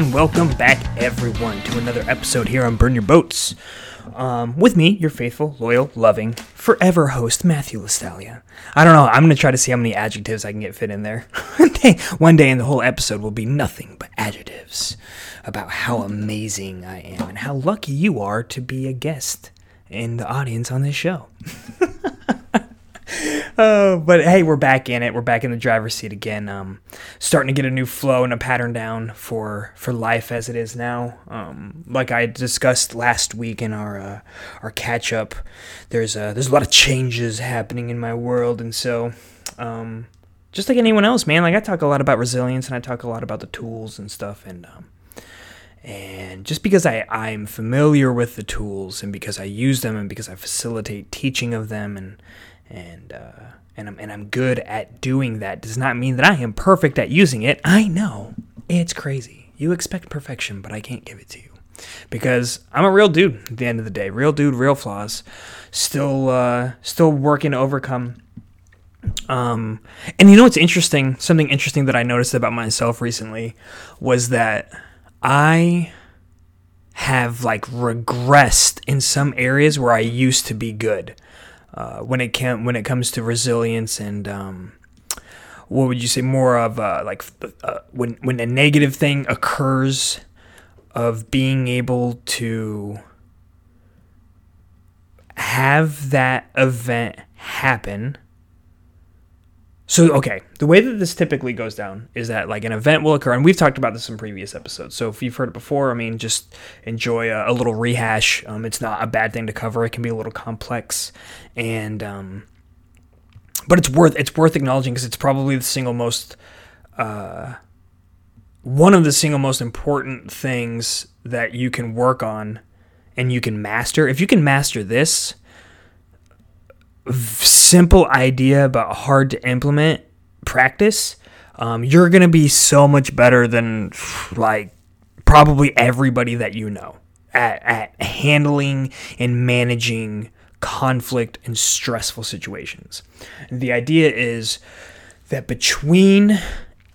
and welcome back, everyone, to another episode here on Burn Your Boats. Um, with me, your faithful, loyal, loving, forever host, Matthew Listalia. I don't know, I'm going to try to see how many adjectives I can get fit in there. one, day, one day, and the whole episode will be nothing but adjectives about how amazing I am and how lucky you are to be a guest in the audience on this show. Uh, but hey, we're back in it. We're back in the driver's seat again. Um, starting to get a new flow and a pattern down for for life as it is now. Um, like I discussed last week in our uh, our catch up, there's a there's a lot of changes happening in my world, and so um, just like anyone else, man. Like I talk a lot about resilience and I talk a lot about the tools and stuff, and um, and just because I, I'm familiar with the tools and because I use them and because I facilitate teaching of them and and uh, and I'm and I'm good at doing that does not mean that I am perfect at using it. I know it's crazy. You expect perfection, but I can't give it to you because I'm a real dude. At the end of the day, real dude, real flaws. Still, uh, still working to overcome. Um, and you know what's interesting? Something interesting that I noticed about myself recently was that I have like regressed in some areas where I used to be good uh, when it can when it comes to resilience and um, what would you say more of uh, like uh, when when a negative thing occurs of being able to have that event happen so okay, the way that this typically goes down is that like an event will occur, and we've talked about this in previous episodes. So if you've heard it before, I mean, just enjoy a, a little rehash. Um, it's not a bad thing to cover. It can be a little complex, and um, but it's worth it's worth acknowledging because it's probably the single most uh, one of the single most important things that you can work on and you can master. If you can master this, simple idea but hard to implement practice, um, you're going to be so much better than like probably everybody that you know at, at handling and managing conflict and stressful situations. The idea is that between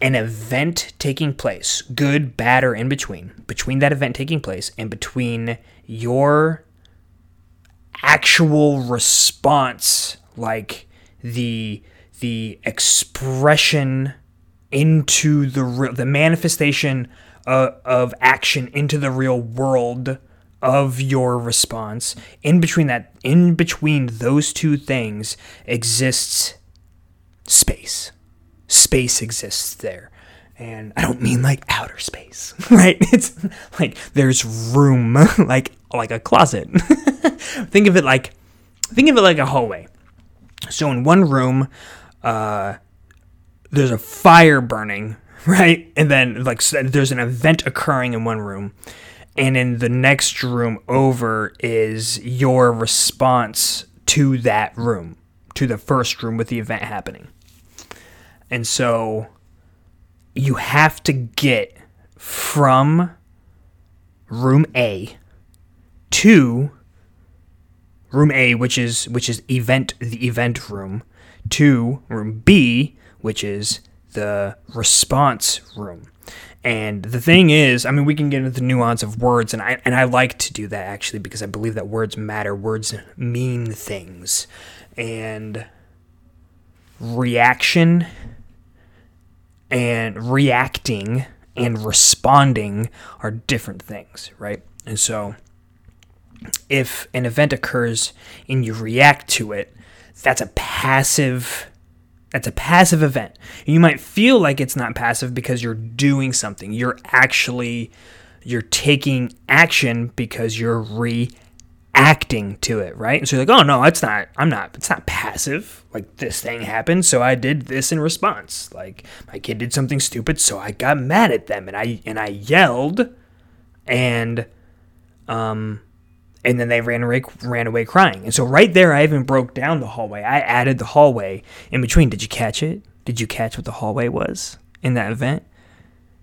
an event taking place, good, bad, or in between, between that event taking place and between your actual response, like the the expression into the the manifestation uh, of action into the real world of your response. In between that, in between those two things exists space. Space exists there. And I don't mean like outer space, right? It's like there's room, like like a closet. think of it like think of it like a hallway. So in one room, uh, there's a fire burning, right? And then like there's an event occurring in one room, and in the next room over is your response to that room, to the first room with the event happening. And so you have to get from room A to room A, which is which is event the event room, to room B, which is the response room. And the thing is, I mean, we can get into the nuance of words, and I and I like to do that actually because I believe that words matter. Words mean things, and reaction and reacting and responding are different things, right? And so if an event occurs and you react to it, that's a passive that's a passive event. You might feel like it's not passive because you're doing something. You're actually you're taking action because you're reacting to it, right? And so you're like, "Oh no, it's not I'm not it's not passive. Like this thing happened, so I did this in response. Like my kid did something stupid, so I got mad at them and I and I yelled and um and then they ran away, ran away crying. And so right there, I even broke down the hallway. I added the hallway in between. Did you catch it? Did you catch what the hallway was in that event?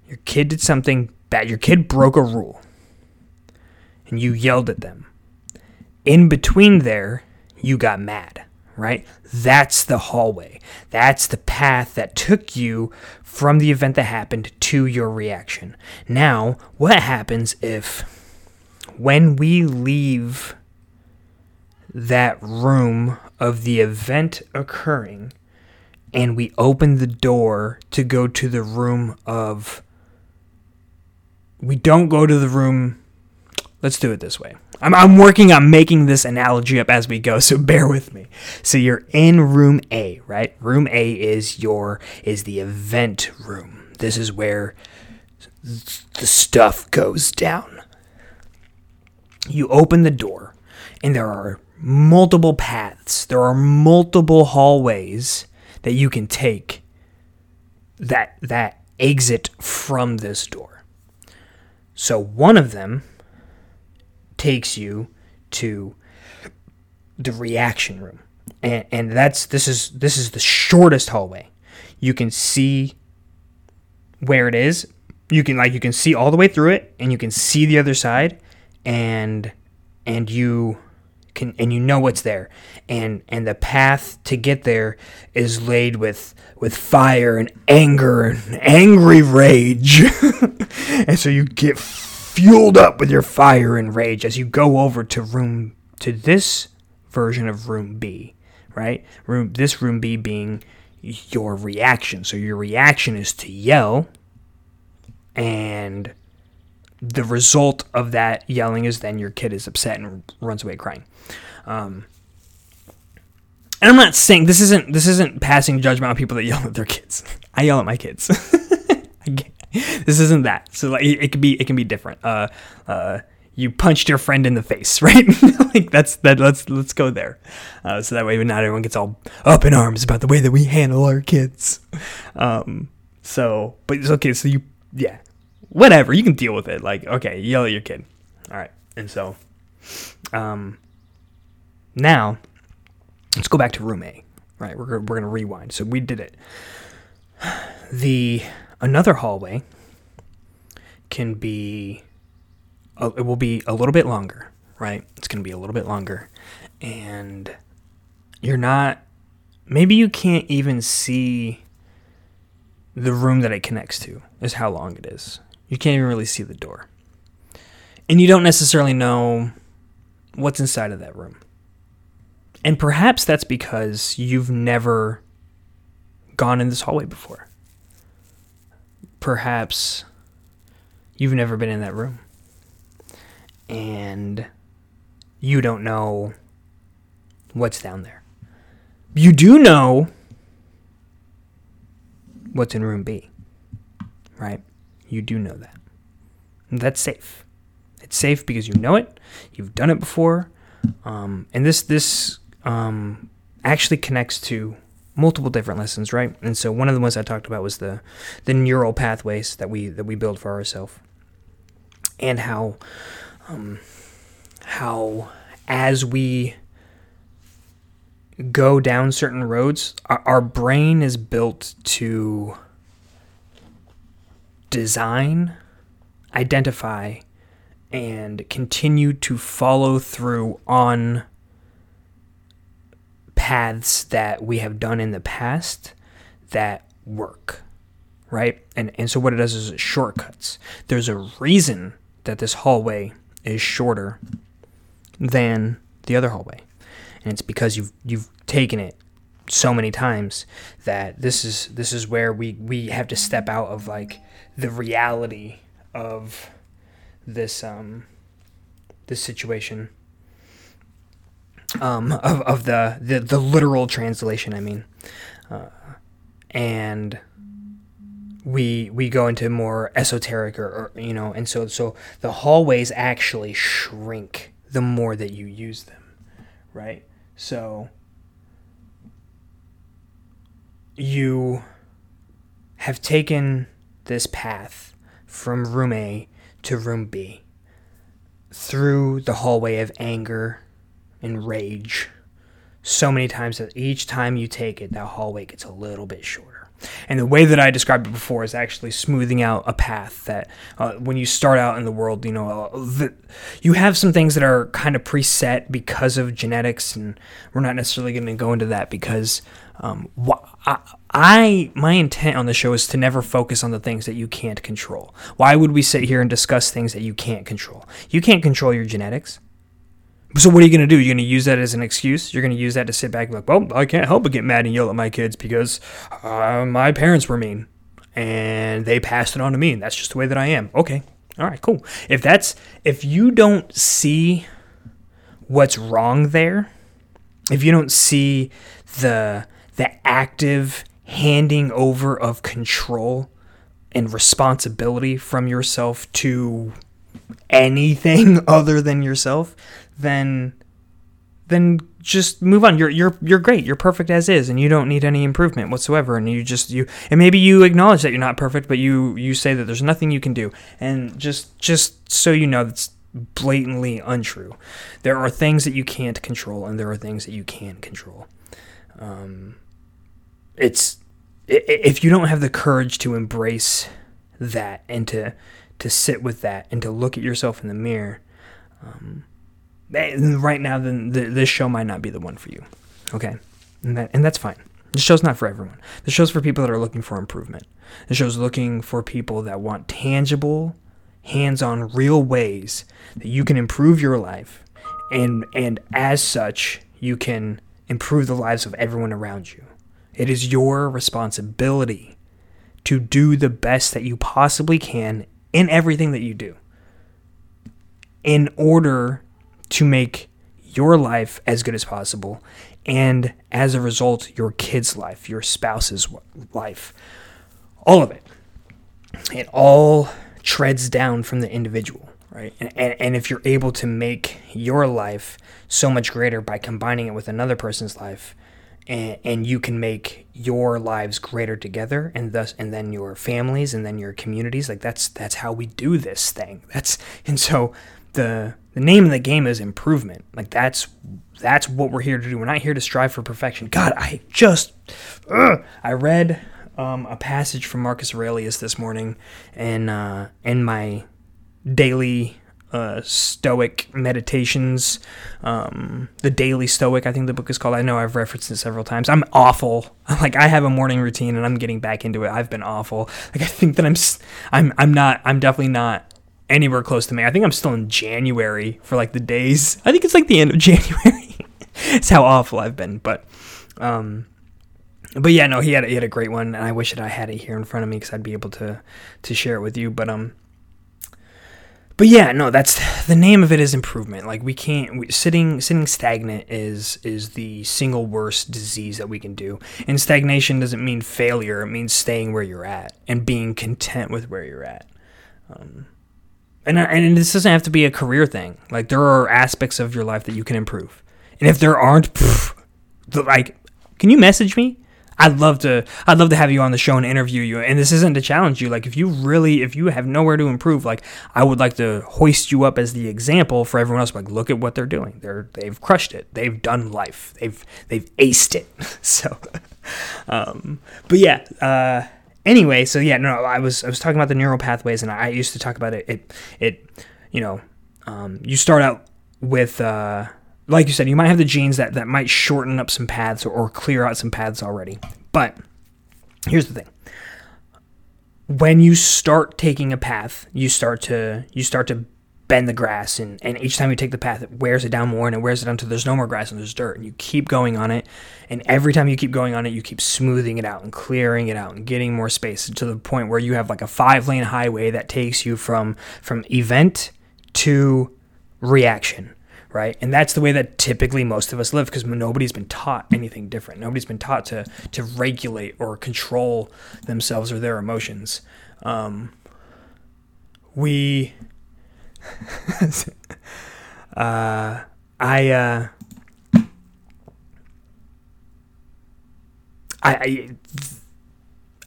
Your kid did something bad. Your kid broke a rule, and you yelled at them. In between there, you got mad, right? That's the hallway. That's the path that took you from the event that happened to your reaction. Now, what happens if when we leave that room of the event occurring and we open the door to go to the room of we don't go to the room let's do it this way. I'm, I'm working on making this analogy up as we go so bear with me. So you're in room a right? Room a is your is the event room. This is where the stuff goes down you open the door and there are multiple paths there are multiple hallways that you can take that that exit from this door so one of them takes you to the reaction room. And, and that's this is this is the shortest hallway. You can see where it is. You can like you can see all the way through it and you can see the other side and and you can and you know what's there. And and the path to get there is laid with with fire and anger and angry rage. And so you get fueled up with your fire and rage as you go over to room to this version of room B right? Room this room B being your reaction. So your reaction is to yell and the result of that yelling is then your kid is upset and runs away crying. Um, and I'm not saying this isn't this isn't passing judgment on people that yell at their kids. I yell at my kids. this isn't that. So like it, can be it can be different. Uh, uh, you punched your friend in the face, right? like that's that. Let's let's go there. Uh, so that way, not everyone gets all up in arms about the way that we handle our kids. Um, so, but it's okay. So you, yeah, whatever. You can deal with it. Like, okay, yell at your kid. All right. And so, um, now let's go back to room A. Right. We're we're gonna rewind. So we did it. The another hallway can be. it will be a little bit longer. Right. It's gonna be a little bit longer, and you're not. Maybe you can't even see the room that it connects to is how long it is. You can't even really see the door. And you don't necessarily know what's inside of that room. And perhaps that's because you've never gone in this hallway before. Perhaps you've never been in that room. And you don't know what's down there. You do know what's in room B, right? You do know that. That's safe. It's safe because you know it. You've done it before, um, and this this um, actually connects to multiple different lessons, right? And so one of the ones I talked about was the the neural pathways that we that we build for ourselves, and how um, how as we go down certain roads, our, our brain is built to design, identify, and continue to follow through on paths that we have done in the past that work right? And and so what it does is it shortcuts. There's a reason that this hallway is shorter than the other hallway. And it's because you've you've taken it so many times that this is this is where we we have to step out of like the reality of this um this situation. Um of, of the, the the literal translation I mean. Uh, and we we go into more esoteric or, or you know and so so the hallways actually shrink the more that you use them right? So you have taken this path from room A to room B through the hallway of anger and rage so many times that each time you take it, that hallway gets a little bit shorter. And the way that I described it before is actually smoothing out a path that uh, when you start out in the world, you know, uh, the, you have some things that are kind of preset because of genetics, and we're not necessarily going to go into that because um, I, I my intent on the show is to never focus on the things that you can't control. Why would we sit here and discuss things that you can't control? You can't control your genetics. So what are you going to do? You're going to use that as an excuse? You're going to use that to sit back and be like, well, I can't help but get mad and yell at my kids because uh, my parents were mean and they passed it on to me and that's just the way that I am. Okay. All right, cool. If that's if you don't see what's wrong there, if you don't see the the active handing over of control and responsibility from yourself to anything other than yourself, then then just move on. You're you're you're great. You're perfect as is, and you don't need any improvement whatsoever. And you just you and maybe you acknowledge that you're not perfect, but you you say that there's nothing you can do. And just just so you know, that's blatantly untrue. There are things that you can't control, and there are things that you can control. Um, it's if you don't have the courage to embrace that and to to sit with that and to look at yourself in the mirror. Um, right now, then the, this show might not be the one for you. Okay, and that and that's fine. The show's not for everyone. The show's for people that are looking for improvement. The show's looking for people that want tangible, hands-on, real ways that you can improve your life, and and as such, you can improve the lives of everyone around you. It is your responsibility to do the best that you possibly can in everything that you do in order to make your life as good as possible and as a result your kid's life your spouse's life. All of it. It all treads down from the individual right? And, and, and if you're able to make your life so much greater by combining it with another person's life and, and you can make your lives greater together and thus and then your families and then your communities. Like that's that's how we do this thing. That's and so the the name of the game is improvement. Like that's that's what we're here to do. We're not here to strive for perfection. God i just ugh, i read um, a passage from marcus aurelius this morning and uh, in my daily uh, Stoic meditations, um, the Daily Stoic, I think the book is called. I know I've referenced it several times. I'm awful. Like I have a morning routine, and I'm getting back into it. I've been awful. Like I think that I'm, I'm, I'm not. I'm definitely not anywhere close to me. I think I'm still in January for like the days. I think it's like the end of January. it's how awful I've been, but. Um, but yeah, no, he had he had a great one, and I wish that I had it here in front of me because I'd be able to to share it with you. But um, but yeah, no, that's the name of it is improvement. Like we can't we, sitting sitting stagnant is is the single worst disease that we can do. And stagnation doesn't mean failure; it means staying where you're at and being content with where you're at. Um, and and this doesn't have to be a career thing. Like there are aspects of your life that you can improve, and if there aren't, pff, like, can you message me? I'd love to I'd love to have you on the show and interview you. And this isn't to challenge you. Like if you really if you have nowhere to improve, like I would like to hoist you up as the example for everyone else. Like look at what they're doing. They're they've crushed it. They've done life. They've they've aced it. so um but yeah, uh anyway, so yeah, no, I was I was talking about the neural pathways and I used to talk about it it it you know, um you start out with uh like you said, you might have the genes that, that might shorten up some paths or, or clear out some paths already. But here's the thing. When you start taking a path, you start to you start to bend the grass and, and each time you take the path it wears it down more and it wears it down until there's no more grass and there's dirt and you keep going on it and every time you keep going on it you keep smoothing it out and clearing it out and getting more space to the point where you have like a five lane highway that takes you from from event to reaction right? And that's the way that typically most of us live because nobody's been taught anything different. Nobody's been taught to to regulate or control themselves or their emotions. Um, we, uh, I, uh, I, I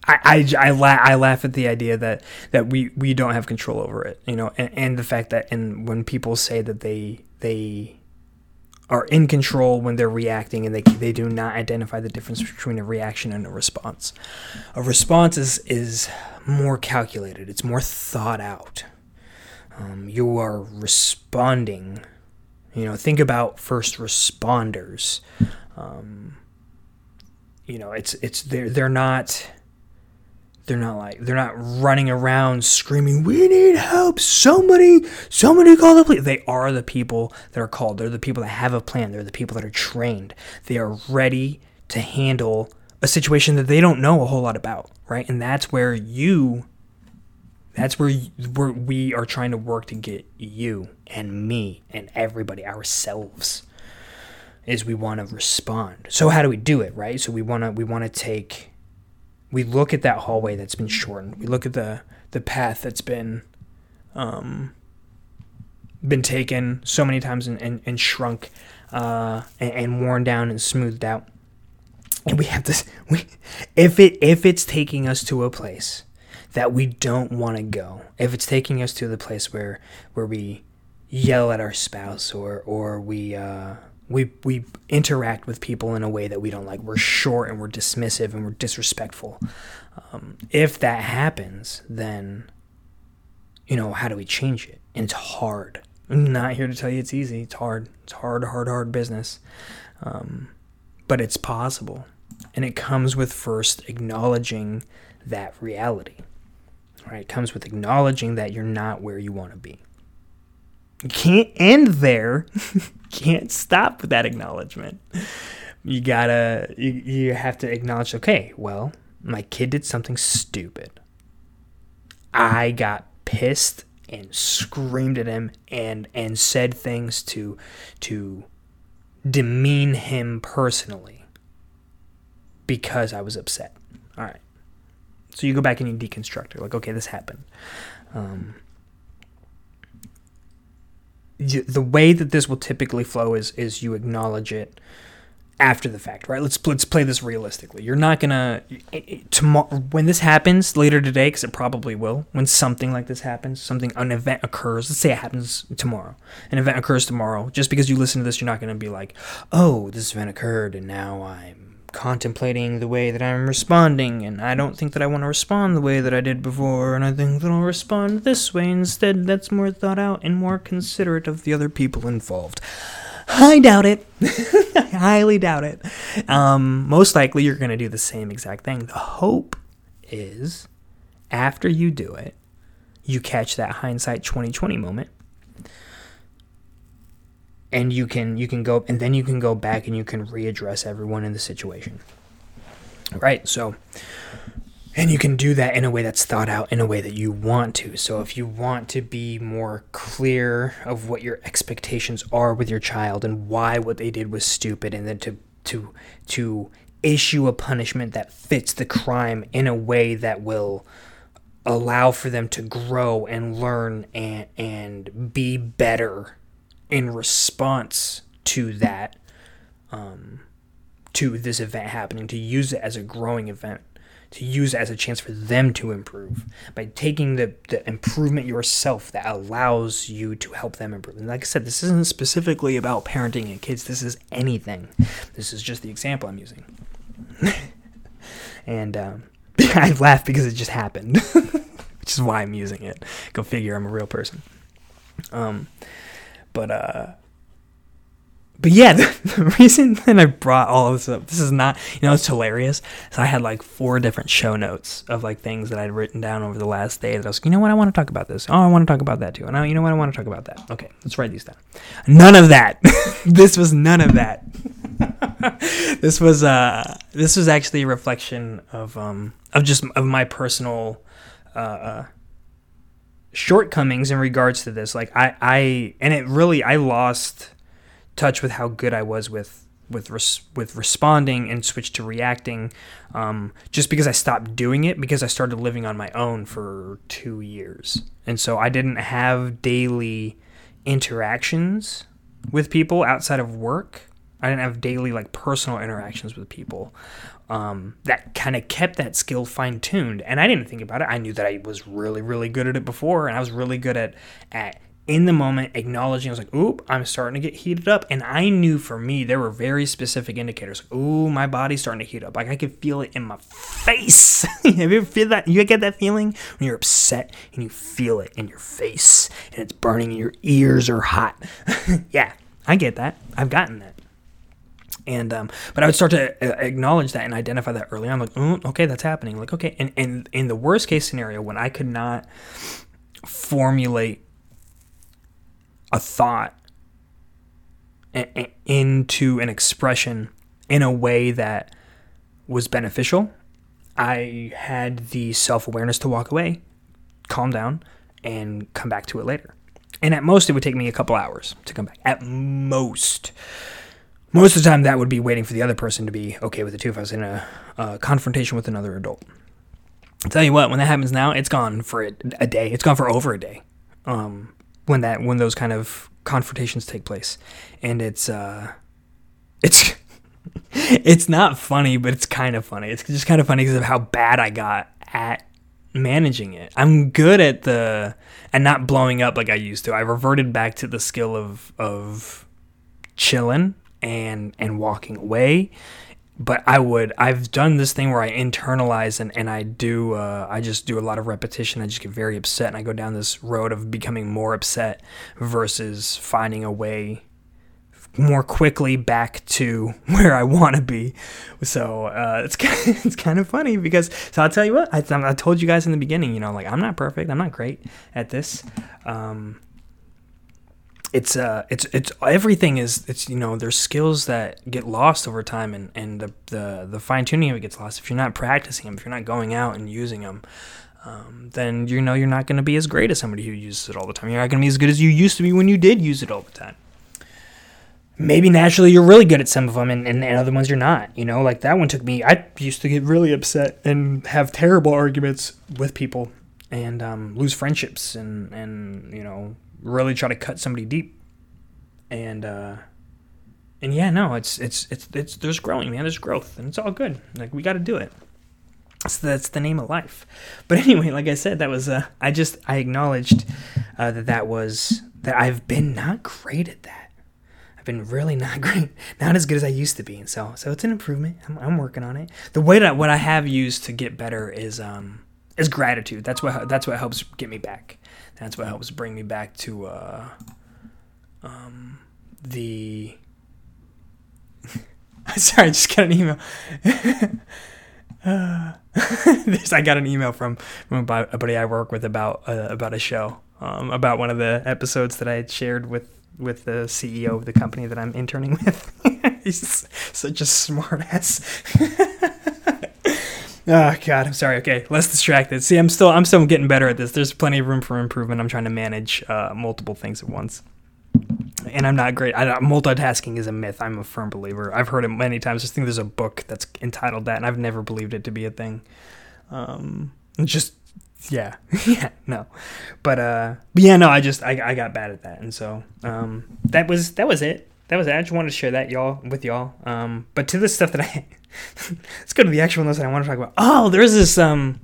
I, I, la- I laugh at the idea that, that we, we don't have control over it, you know, and, and the fact that and when people say that they they are in control when they're reacting and they, they do not identify the difference between a reaction and a response. A response is, is more calculated, it's more thought out. Um, you are responding. You know, think about first responders. Um, you know, it's it's they're they're not they're not like they're not running around screaming we need help. Somebody somebody call the police. They are the people that are called. They're the people that have a plan. They're the people that are trained. They are ready to handle a situation that they don't know a whole lot about right? And that's where you that's where, where we are trying to work to get you and me and everybody ourselves is we want to respond. So how do we do it right? So we want to we want to take we look at that hallway that's been shortened. We look at the the path that's been um, been taken so many times and, and, and shrunk uh, and, and, worn down and smoothed out. And we have this we if it if it's taking us to a place that we don't want to go, if it's taking us to the place where where we yell at our spouse or or we uh, we we interact with people in a way that we don't like. We're short and we're dismissive and we're disrespectful. Um, if that happens, then you know how do we change it? And it's hard. I'm not here to tell you it's easy. It's hard. It's hard, hard, hard business. Um, but it's possible, and it comes with first acknowledging that reality. Right? It comes with acknowledging that you're not where you want to be. Can't end there. can't stop with that acknowledgement. You gotta, you, you have to acknowledge, okay, well, my kid did something stupid. I got pissed and screamed at him and and said things to to demean him personally because I was upset. All right. So you go back and you deconstruct it. Like, okay, this happened. Um, the way that this will typically flow is is you acknowledge it after the fact, right? Let's let's play this realistically. You're not gonna tomorrow when this happens later today, because it probably will. When something like this happens, something an event occurs. Let's say it happens tomorrow. An event occurs tomorrow. Just because you listen to this, you're not gonna be like, "Oh, this event occurred, and now I'm contemplating the way that I'm responding, and I don't think that I want to respond the way that I did before, and I think that I'll respond this way instead. That's more thought out and more considerate of the other people involved. I doubt it. I highly doubt it. Um, most likely, you're going to do the same exact thing. The hope is after you do it, you catch that hindsight 2020 moment and you can you can go and then you can go back and you can readdress everyone in the situation. Right so and you can do that in a way that's thought out in a way that you want to. So if you want to be more clear of what your expectations are with your child and why what they did was stupid and then to to to issue a punishment that fits the crime in a way that will allow for them to grow and learn and and be better in response to that, um, to this event happening, to use it as a growing event, to use it as a chance for them to improve by taking the, the improvement yourself that allows you to help them improve. And like I said, this isn't specifically about parenting and kids, this is anything. This is just the example I'm using. and um, I laugh because it just happened, which is why I'm using it. Go figure, I'm a real person. Um, but uh but yeah, the, reason that I brought all of this up, this is not, you know, it's hilarious. So I had like four different show notes of like things that I'd written down over the last day that I was, you know what, I want to talk about this. Oh, I want to talk about that too. And I, you know what, I want to talk about that. Okay, let's write these down. None of that. this was none of that. this was, uh, this was actually a reflection of, um, of just, of my personal, uh, shortcomings in regards to this. Like I, I, and it really, I lost touch with how good I was with with res- with responding and switched to reacting, um, just because I stopped doing it because I started living on my own for two years, and so I didn't have daily interactions with people outside of work. I didn't have daily like personal interactions with people um, that kind of kept that skill fine tuned. And I didn't think about it. I knew that I was really, really good at it before, and I was really good at at in the moment, acknowledging, I was like, oop, I'm starting to get heated up. And I knew for me, there were very specific indicators. Ooh, my body's starting to heat up. Like I could feel it in my face. Have you ever feel that? You get that feeling when you're upset and you feel it in your face and it's burning and your ears are hot. yeah, I get that. I've gotten that. And um, but I would start to uh, acknowledge that and identify that early. I'm like, oh, okay, that's happening. Like, okay, and and in the worst case scenario, when I could not formulate a thought into an expression in a way that was beneficial, I had the self awareness to walk away, calm down, and come back to it later. And at most, it would take me a couple hours to come back. At most. Most of the time, that would be waiting for the other person to be okay with it too. If I was in a, a confrontation with another adult, I'll tell you what, when that happens now, it's gone for a, a day. It's gone for over a day. Um, when that when those kind of confrontations take place, and it's uh, it's it's not funny, but it's kind of funny. It's just kind of funny because of how bad I got at managing it. I'm good at the and not blowing up like I used to. I reverted back to the skill of of chilling and and walking away but I would I've done this thing where I internalize and, and I do uh, I just do a lot of repetition. I just get very upset and I go down this road of becoming more upset versus finding a way more quickly back to where I want to be. So uh, it's kind of, it's kind of funny because so I'll tell you what I, I told you guys in the beginning. You know, like I'm not perfect. I'm not great at this. Um, it's uh it's it's everything is it's you know there's skills that get lost over time and and the the, the fine tuning of it gets lost. If you're not practicing them if you're not going out and using them um, then you know you're not going to be as great as somebody who uses it all the time. You're not going to be as good as you used to be when you did use it all the time. Maybe naturally you're really good at some of them and, and, and other ones you're not you know? Like that one took me i used to get really upset and have terrible arguments with people and um, lose friendships and and you know really try to cut somebody deep. And uh, and yeah, no, it's it's it's it's there's growing, man. There's growth, and it's all good. Like we got to do it. So that's the name of life. But anyway, like I said, that was uh, I just I acknowledged uh, that that was that I've been not great at that. I've been really not great, not as good as I used to be, and so so it's an improvement. I'm, I'm working on it. The way that what I have used to get better is um is gratitude. That's what that's what helps get me back. That's what helps bring me back to uh, um, the. Sorry, I just got an email. uh, I got an email from, from a buddy I work with about uh, about a show, um, about one of the episodes that I had shared with with the CEO of the company that I'm interning with. He's such a smartass. Oh God, I'm sorry. Okay, less distracted. See, I'm still I'm still getting better at this. There's plenty of room for improvement. I'm trying to manage uh, multiple things at once, and I'm not great. I, multitasking is a myth. I'm a firm believer. I've heard it many times. I think there's a book that's entitled that, and I've never believed it to be a thing. Um, just yeah, yeah, no, but uh, but yeah, no. I just I, I got bad at that, and so um, that was that was it. That was it. I just wanted to share that y'all with y'all. Um, but to the stuff that I let's go to the actual notes that I want to talk about. Oh, there's this um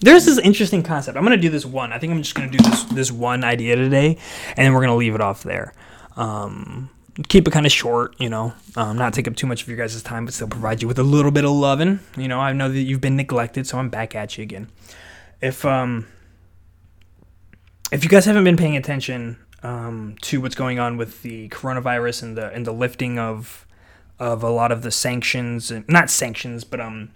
there's this interesting concept. I'm gonna do this one. I think I'm just gonna do this this one idea today, and then we're gonna leave it off there. Um, keep it kind of short, you know, um, not take up too much of your guys' time, but still provide you with a little bit of loving. You know, I know that you've been neglected, so I'm back at you again. If um, if you guys haven't been paying attention um, to what's going on with the coronavirus and the and the lifting of of a lot of the sanctions, not sanctions, but um,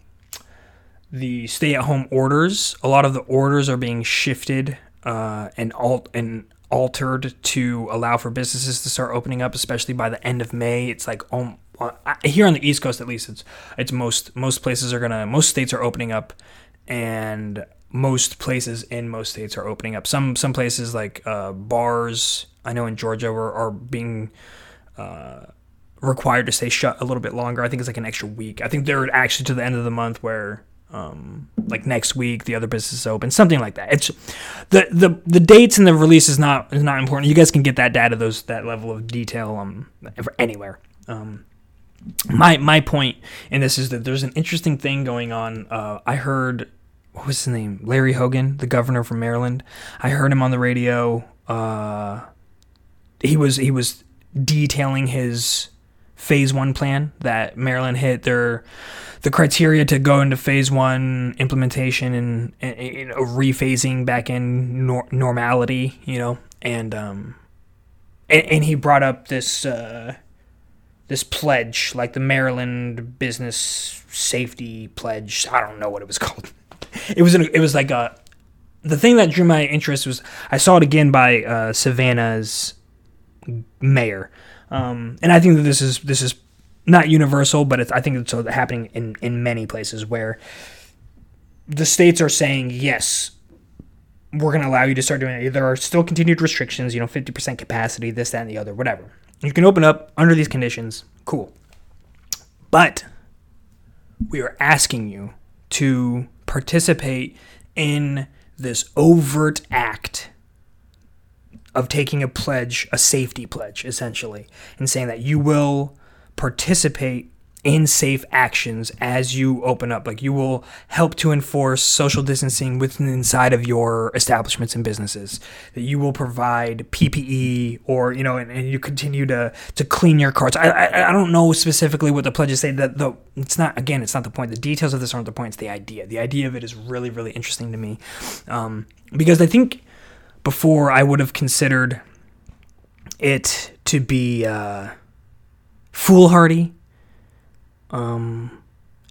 the stay-at-home orders. A lot of the orders are being shifted uh, and alt and altered to allow for businesses to start opening up, especially by the end of May. It's like um, here on the East Coast, at least, it's it's most most places are gonna most states are opening up, and most places in most states are opening up. Some some places like uh, bars, I know in Georgia, are, are being uh, required to stay shut a little bit longer. I think it's like an extra week. I think they're actually to the end of the month where um, like next week the other business is open, something like that. It's the the the dates and the release is not is not important. You guys can get that data, those that level of detail um anywhere. Um, my my point in this is that there's an interesting thing going on. Uh, I heard what was his name, Larry Hogan, the governor from Maryland. I heard him on the radio uh, he was he was detailing his phase one plan that Maryland hit their the criteria to go into phase one implementation and, and, and rephasing back in nor- normality, you know, and um, and, and he brought up this uh, this pledge, like the Maryland Business Safety Pledge. I don't know what it was called. It was an, it was like a the thing that drew my interest was I saw it again by uh, Savannah's mayor, um, and I think that this is this is not universal, but it's, I think it's happening in in many places where the states are saying yes. We're going to allow you to start doing it. There are still continued restrictions, you know, 50% capacity, this, that, and the other, whatever. You can open up under these conditions. Cool. But we are asking you to participate in this overt act of taking a pledge, a safety pledge, essentially, and saying that you will participate in safe actions as you open up. Like you will help to enforce social distancing within inside of your establishments and businesses. That you will provide PPE or you know, and, and you continue to to clean your carts. I, I I don't know specifically what the pledges say. That the it's not again, it's not the point. The details of this aren't the point. It's the idea. The idea of it is really really interesting to me, um, because I think before I would have considered it to be uh, foolhardy um,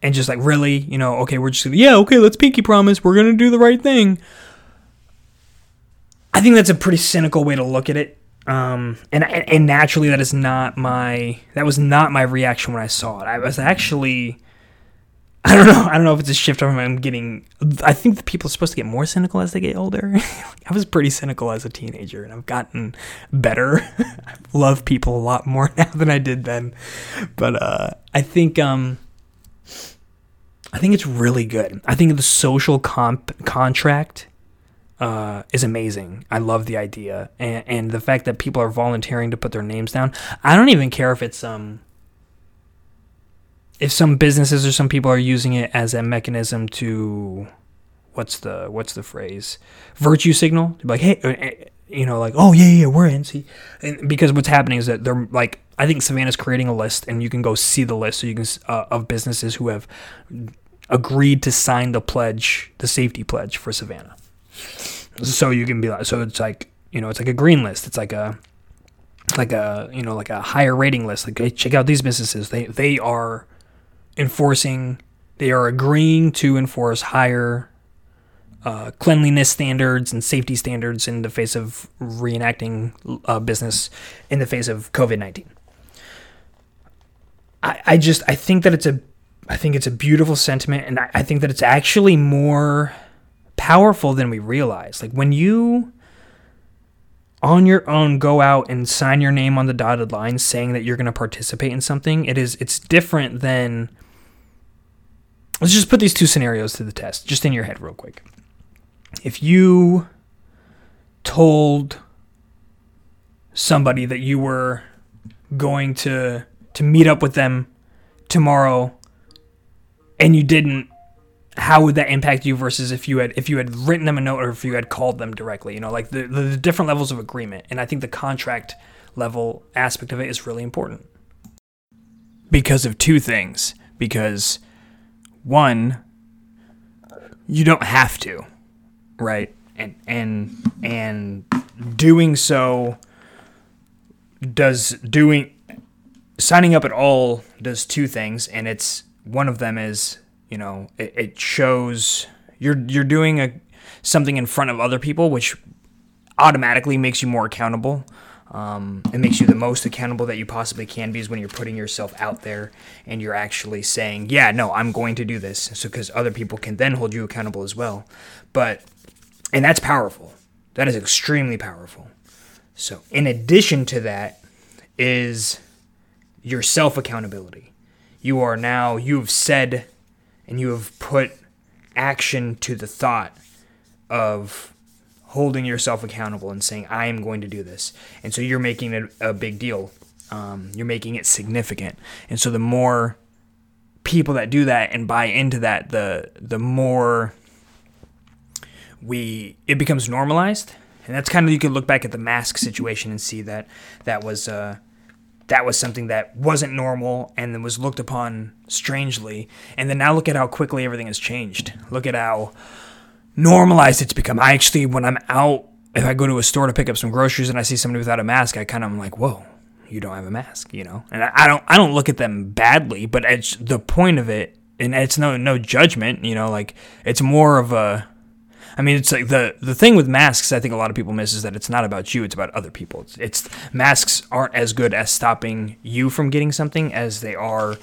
and just like really, you know, okay, we're just gonna, yeah, okay, let's pinky promise, we're gonna do the right thing. I think that's a pretty cynical way to look at it. Um, and, and naturally, that is not my that was not my reaction when I saw it. I was actually I don't know. I don't know if it's a shift from I'm getting. I think people are supposed to get more cynical as they get older. I was pretty cynical as a teenager, and I've gotten better. I love people a lot more now than I did then. But uh, I think um, I think it's really good. I think the social comp contract uh, is amazing. I love the idea, and, and the fact that people are volunteering to put their names down. I don't even care if it's um if some businesses or some people are using it as a mechanism to what's the what's the phrase? Virtue signal? Like hey uh, uh, you know like oh yeah yeah we're in see? And because what's happening is that they're like i think savannah's creating a list and you can go see the list so you can uh, of businesses who have agreed to sign the pledge the safety pledge for savannah. So you can be like so it's like you know it's like a green list. It's like a like a you know like a higher rating list. Like hey, check out these businesses. They they are enforcing, they are agreeing to enforce higher uh, cleanliness standards and safety standards in the face of reenacting uh, business in the face of COVID nineteen. I, I just I think that it's a I think it's a beautiful sentiment, and I, I think that it's actually more powerful than we realize. Like when you on your own go out and sign your name on the dotted line saying that you're going to participate in something it is it's different than let's just put these two scenarios to the test, just in your head, real quick. If you told somebody that you were going to to meet up with them tomorrow and you didn't how would that impact you versus if you had if you had written them a note or if you had called them directly? You know like the, the, different levels of agreement. And i think the contract level aspect of it is really important. Because of two things. Because one, you don't have to, right? And and and doing so does doing signing up at all does two things, and it's one of them is you know it, it shows you're you're doing a something in front of other people, which automatically makes you more accountable. Um, it makes you the most accountable that you possibly can be is when you're putting yourself out there and you're actually saying, yeah, no, I'm going to do this. So, because other people can then hold you accountable as well. But, and that's powerful. That is extremely powerful. So, in addition to that, is your self accountability. You are now, you've said and you have put action to the thought of holding yourself accountable and saying, I am going to do this. And so you're making it a big deal. Um, you're making it significant. And so the more people that do that and buy into that, the the more we it becomes normalized and that's kind of you can look back at the mask situation and see that that was uh, that was something that wasn't normal and was looked upon strangely. And then now look at how quickly everything has changed. Look at how normalized it's become. I actually, when I'm out, if I go to a store to pick up some groceries and I see somebody without a mask, I kind of am like, whoa, you don't have a mask, you know. And I, I don't, I don't look at them badly, but it's the point of it, and it's no, no judgment, you know. Like it's more of a I mean, it's like the the thing with masks. I think a lot of people miss is that it's not about you; it's about other people. It's, it's masks aren't as good as stopping you from getting something as they are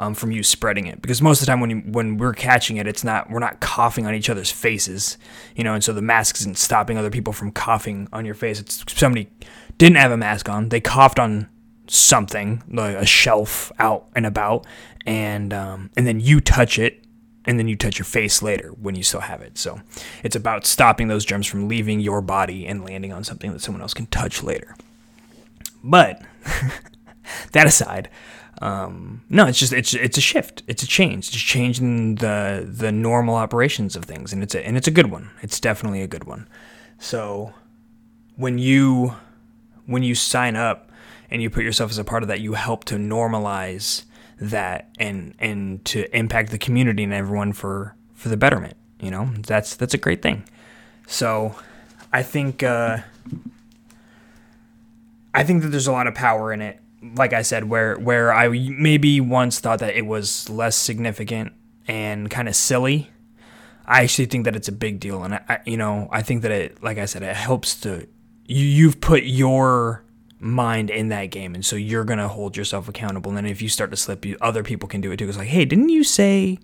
um, from you spreading it. Because most of the time, when you, when we're catching it, it's not we're not coughing on each other's faces, you know. And so the mask isn't stopping other people from coughing on your face. It's somebody didn't have a mask on, they coughed on something like a shelf out and about, and um, and then you touch it and then you touch your face later when you still have it. So it's about stopping those germs from leaving your body and landing on something that someone else can touch later. But that aside, um, no, it's just it's it's a shift. It's a change. It's changing the the normal operations of things, and it's a and it's a good one. It's definitely a good one. So when you when you sign up and you put yourself as a part of that, you help to normalize that and and to impact the community and everyone for for the betterment. You know, that's that's a great thing. So, I think uh, I think that there's a lot of power in it. Like I said, where where I maybe once thought that it was less significant and kind of silly, I actually think that it's a big deal, and I, you know I think that it, like I said, it helps to you. You've put your mind in that game and so you're gonna hold yourself accountable and then if you start to slip you other people can do it too it's like hey didn't you say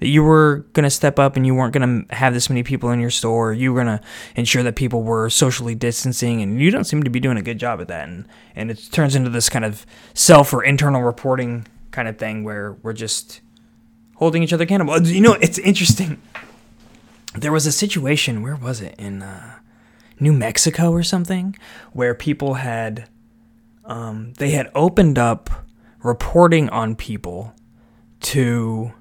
that you were gonna step up and you weren't gonna have this many people in your store. You were gonna ensure that people were socially distancing and you don't seem to be doing a good job at that. And and it turns into this kind of self or internal reporting kind of thing where we're just holding each other accountable. You know it's interesting. There was a situation where was it? In uh, New Mexico or something where people had um, they had opened up reporting on people to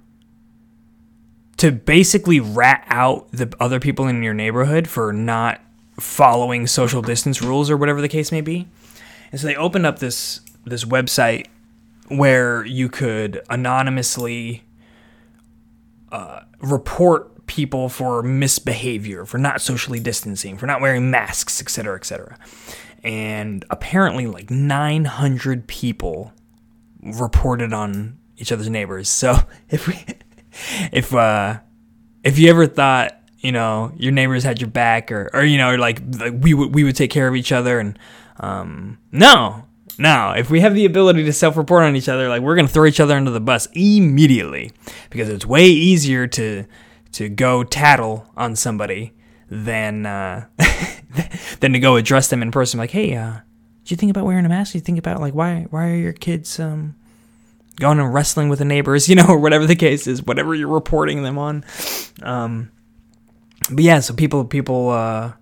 to basically rat out the other people in your neighborhood for not following social distance rules or whatever the case may be. And so they opened up this this website where you could anonymously uh, report people for misbehavior, for not socially distancing, for not wearing masks, etc., etc and apparently like 900 people reported on each other's neighbors. So if we, if uh, if you ever thought you know your neighbors had your back or or you know like, like we would we would take care of each other and um, no no if we have the ability to self-report on each other like we're gonna throw each other under the bus immediately because it's way easier to to go tattle on somebody than uh, than to go address them in person. Like, hey, uh, do you think about wearing a mask? Do you think about like why why are your kids um, going and wrestling with the neighbors? You know, or whatever the case is, whatever you're reporting them on. Um, but yeah, so people people uh,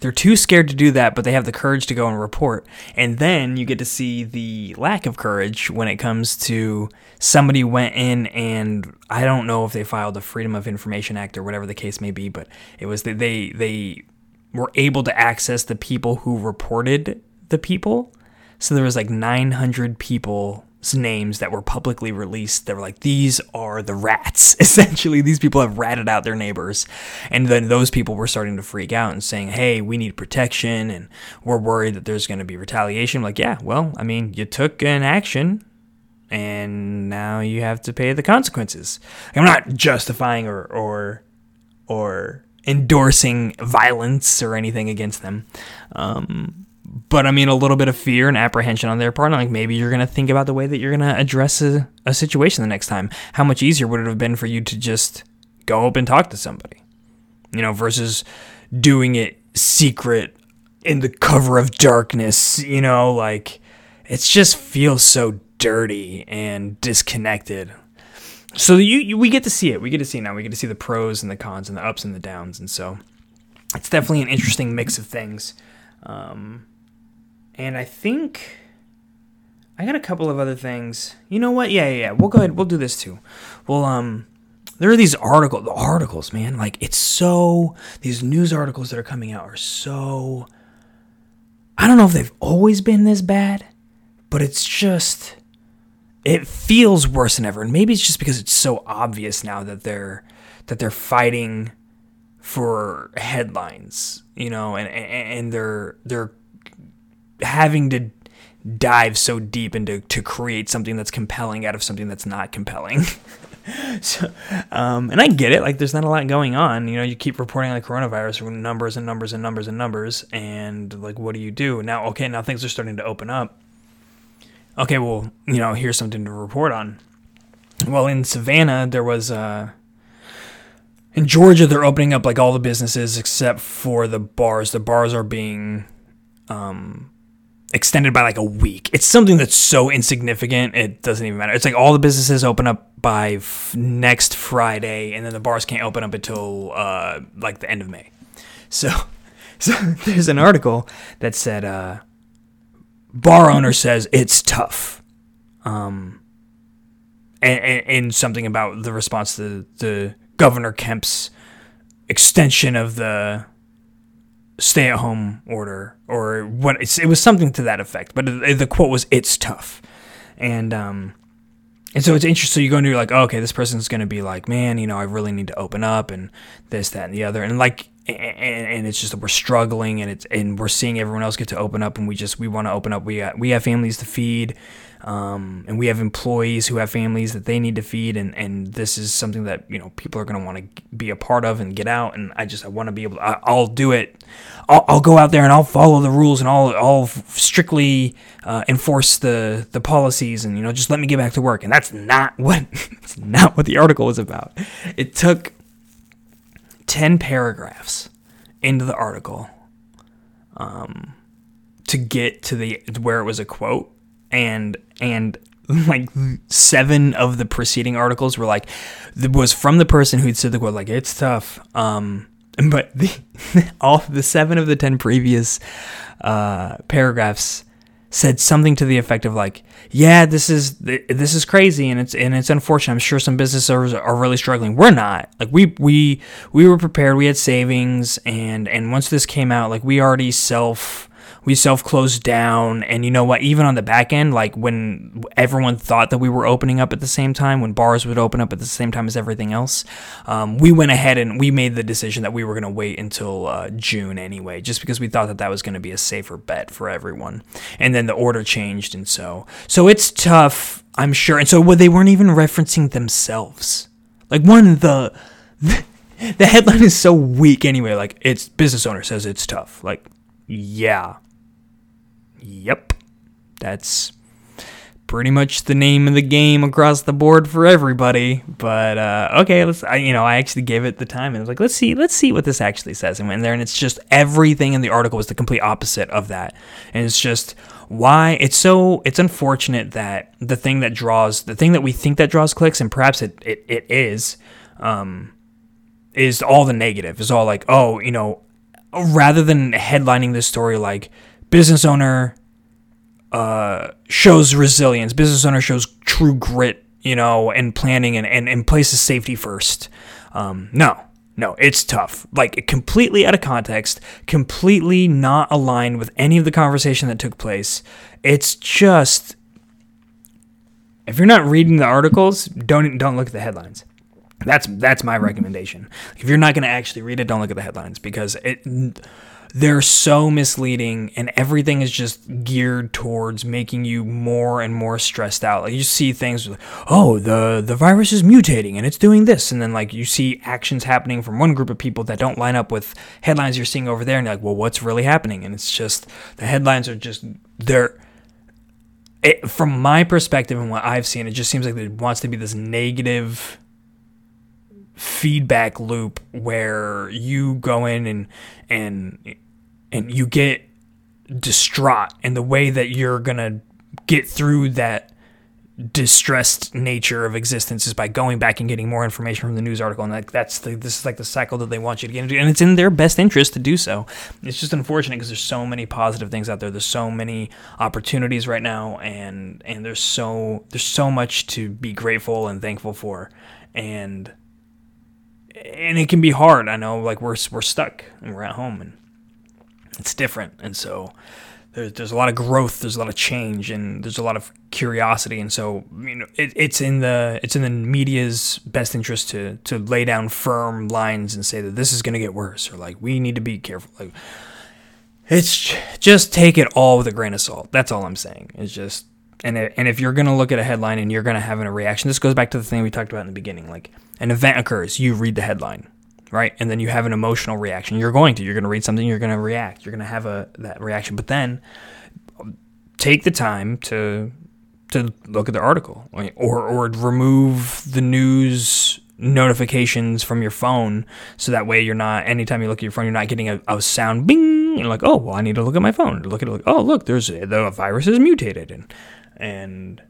they're too scared to do that, but they have the courage to go and report. And then you get to see the lack of courage when it comes to somebody went in and I don't know if they filed the Freedom of Information Act or whatever the case may be, but it was that they they were able to access the people who reported the people. So there was like 900 people names that were publicly released They were like these are the rats. Essentially these people have ratted out their neighbors. And then those people were starting to freak out and saying hey we need protection and we're worried that there's going to be retaliation. Like yeah well i mean you took an action and now you have to pay the consequences. I'm not justifying or or or endorsing violence or anything against them. Um, but I mean, a little bit of fear and apprehension on their part. Like maybe you're going to think about the way that you're going to address a, a situation the next time. How much easier would it have been for you to just go up and talk to somebody, you know, versus doing it secret in the cover of darkness, you know, like it just feels so dirty and disconnected. So you, you we get to see it. We get to see it now. We get to see the pros and the cons and the ups and the downs. And so it's definitely an interesting mix of things. Um, and I think I got a couple of other things. You know what? Yeah, yeah, yeah. We'll go ahead. We'll do this too. Well, um, there are these articles. The articles, man. Like it's so. These news articles that are coming out are so I don't know if they've always been this bad, but it's just it feels worse than ever. And maybe it's just because it's so obvious now that they're that they're fighting for headlines, you know, and and they're they're having to dive so deep into to create something that's compelling out of something that's not compelling. so, um, and I get it. Like, there's not a lot going on. You know, you keep reporting on the coronavirus numbers and numbers and numbers and numbers, and like, what do you do now? Okay, now things are starting to open up. Okay, well, you know, here's something to report on. Well, in Savannah, there was uh, in Georgia, they're opening up like all the businesses except for the bars. The bars are being um, extended by like a week. It's something that's so insignificant, it doesn't even matter. It's like all the businesses open up by f- next Friday, and then the bars can't open up until uh, like the end of May. So, so there's an article that said uh, bar owner says it's tough, um, and, and, and something about the response to the Governor Kemp's extension of the stay at home order or what it was something to that effect but the quote was it's tough. And um and so it's interesting so you go into like oh, okay this person's going to be like man you know i really need to open up and this that and the other. And like and, and it's just that we're struggling and it's and we're seeing everyone else get to open up and we just we want to open up. We got we have families to feed um, and we have employees who have families that they need to feed and, and this is something that you know people are going to want to be a part of and get out and i just i want to be able to I, will do it. I'll, I'll, go out there and i'll follow the rules and i'll, I'll strictly uh, enforce the the policies and you know just let me get back to work. And that's not what it's not what the article was about. It took 10 paragraphs into the article um, to get to the where it was a quote and and like seven of the preceding articles were like was from the person who'd said the quote like it's tough um but the, all the seven of the ten previous uh, paragraphs said something to the effect of like yeah this is this is crazy and it's and it's unfortunate. I'm sure some business owners are really struggling. We're not. Like we we we were prepared. We had savings and and once this came out like we already self we self closed down. And you know what? Even on the back end, like when everyone thought that we were opening up at the same time, when bars would open up at the same time as everything else, um, we went ahead and we made the decision that we were going to wait until uh, June anyway, just because we thought that that was going to be a safer bet for everyone. And then the order changed, and so so it's tough, I'm sure. And so well, they weren't even referencing themselves. Like one the. the headline is so weak anyway. Like, it's business owner says it's tough. Like, yeah, Yep. That's pretty much the name of the game across the board for everybody. But uh, okay, let's. I, you know, I actually gave it the time and I was like, let's see, let's see what this actually says. And went there, and it's just everything in the article was the complete opposite of that. And it's just why it's so. It's unfortunate that the thing that draws, the thing that we think that draws clicks, and perhaps it it, it is, um, is all the negative. Is all like, oh, you know, rather than headlining this story like business owner uh, shows resilience. Business owner shows true grit, you know, and planning and, and, and places safety first. Um, no, no, it's tough. Like completely out of context, completely not aligned with any of the conversation that took place. It's just if you're not reading the articles, don't don't look at the headlines. That's that's my recommendation. If you're not going to actually read it, don't look at the headlines because it they're so misleading and everything is just geared towards making you more and more stressed out. Like you see things like oh the the virus is mutating and it's doing this. And then like you see actions happening from one group of people that don't line up with headlines you're seeing over there. And like well what's really happening? And it's just the headlines are just they're it, from my perspective and what I've seen, it just seems like it wants to be this negative feedback loop where you go in and and and you get distraught and the way that you're going to get through that distressed nature of existence is by going back and getting more information from the news article and like that's the this is like the cycle that they want you to get into and it's in their best interest to do so. It's just unfortunate because there's so many positive things out there. There's so many opportunities right now and and there's so there's so much to be grateful and thankful for and and it can be hard. I know like we're we're stuck and we're at home and it's different. And so there's, there's a lot of growth, there's a lot of change, and there's a lot of curiosity, and so you know it, it's in the it's in the media's best interest to to lay down firm lines and say that this is going to get worse, or like we need to be careful. Like it's just take it all with a grain of salt. That's all I'm saying. It's just and and if you're gonna look at a headline and you're gonna have a reaction, this goes back to the thing we talked about in the beginning. Like an event occurs, you read the headline right? And then you have an emotional reaction. You're going to. You're going to read something. You're going to react. You're going to have a that reaction. But then take the time to to look at the article or or remove the news notifications from your phone so that way you're not anytime you look at your phone you're not getting a, a sound bing you're like oh well i need to look at my phone look at it like oh look there's the virus is mutated and and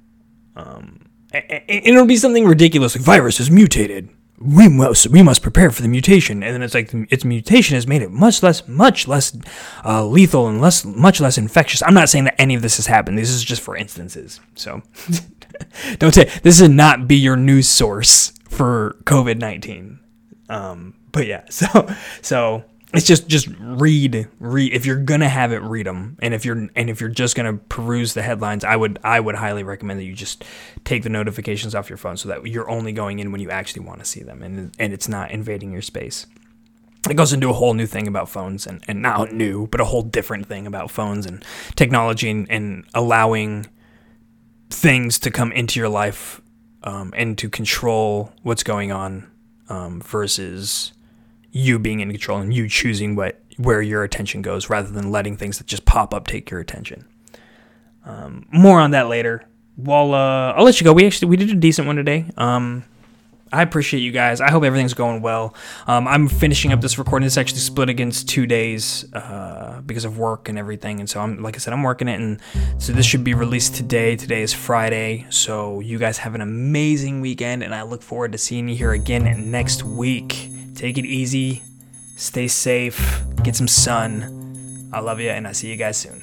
um and it'll be something ridiculous like virus is mutated we must we must prepare for the mutation. And then it's like its mutation has made it much less much less uh, lethal and less much less infectious. I'm not saying that any of this has happened. This is just for instances. So don't say this is not be your news source for covid-19 um, but yeah so so it's just just read read. If you're gonna have it read them and if you're and if you're just gonna peruse the headlines i would i would highly recommend that you just take the notifications off your phone so that you're only going in when you actually want to see them and and it's not invading your space. It goes into a whole new thing about phones and, and not new but a whole different thing about phones and technology and, and allowing things to come into your life um, and to control what's going on um, versus you being in control and you choosing what where your attention goes rather than letting things that just pop up take your attention. Um, more on that later. Well, uh, I'll let you go. We actually we did a decent one today. Um, I appreciate you guys. I hope everything's going well. Um, I'm finishing up this recording. It's actually split against two days uh, because of work and everything. And so I'm, like I said, I'm working it, and so this should be released today. Today is Friday, so you guys have an amazing weekend, and I look forward to seeing you here again next week. Take it easy, stay safe, get some sun. I love you, and I'll see you guys soon.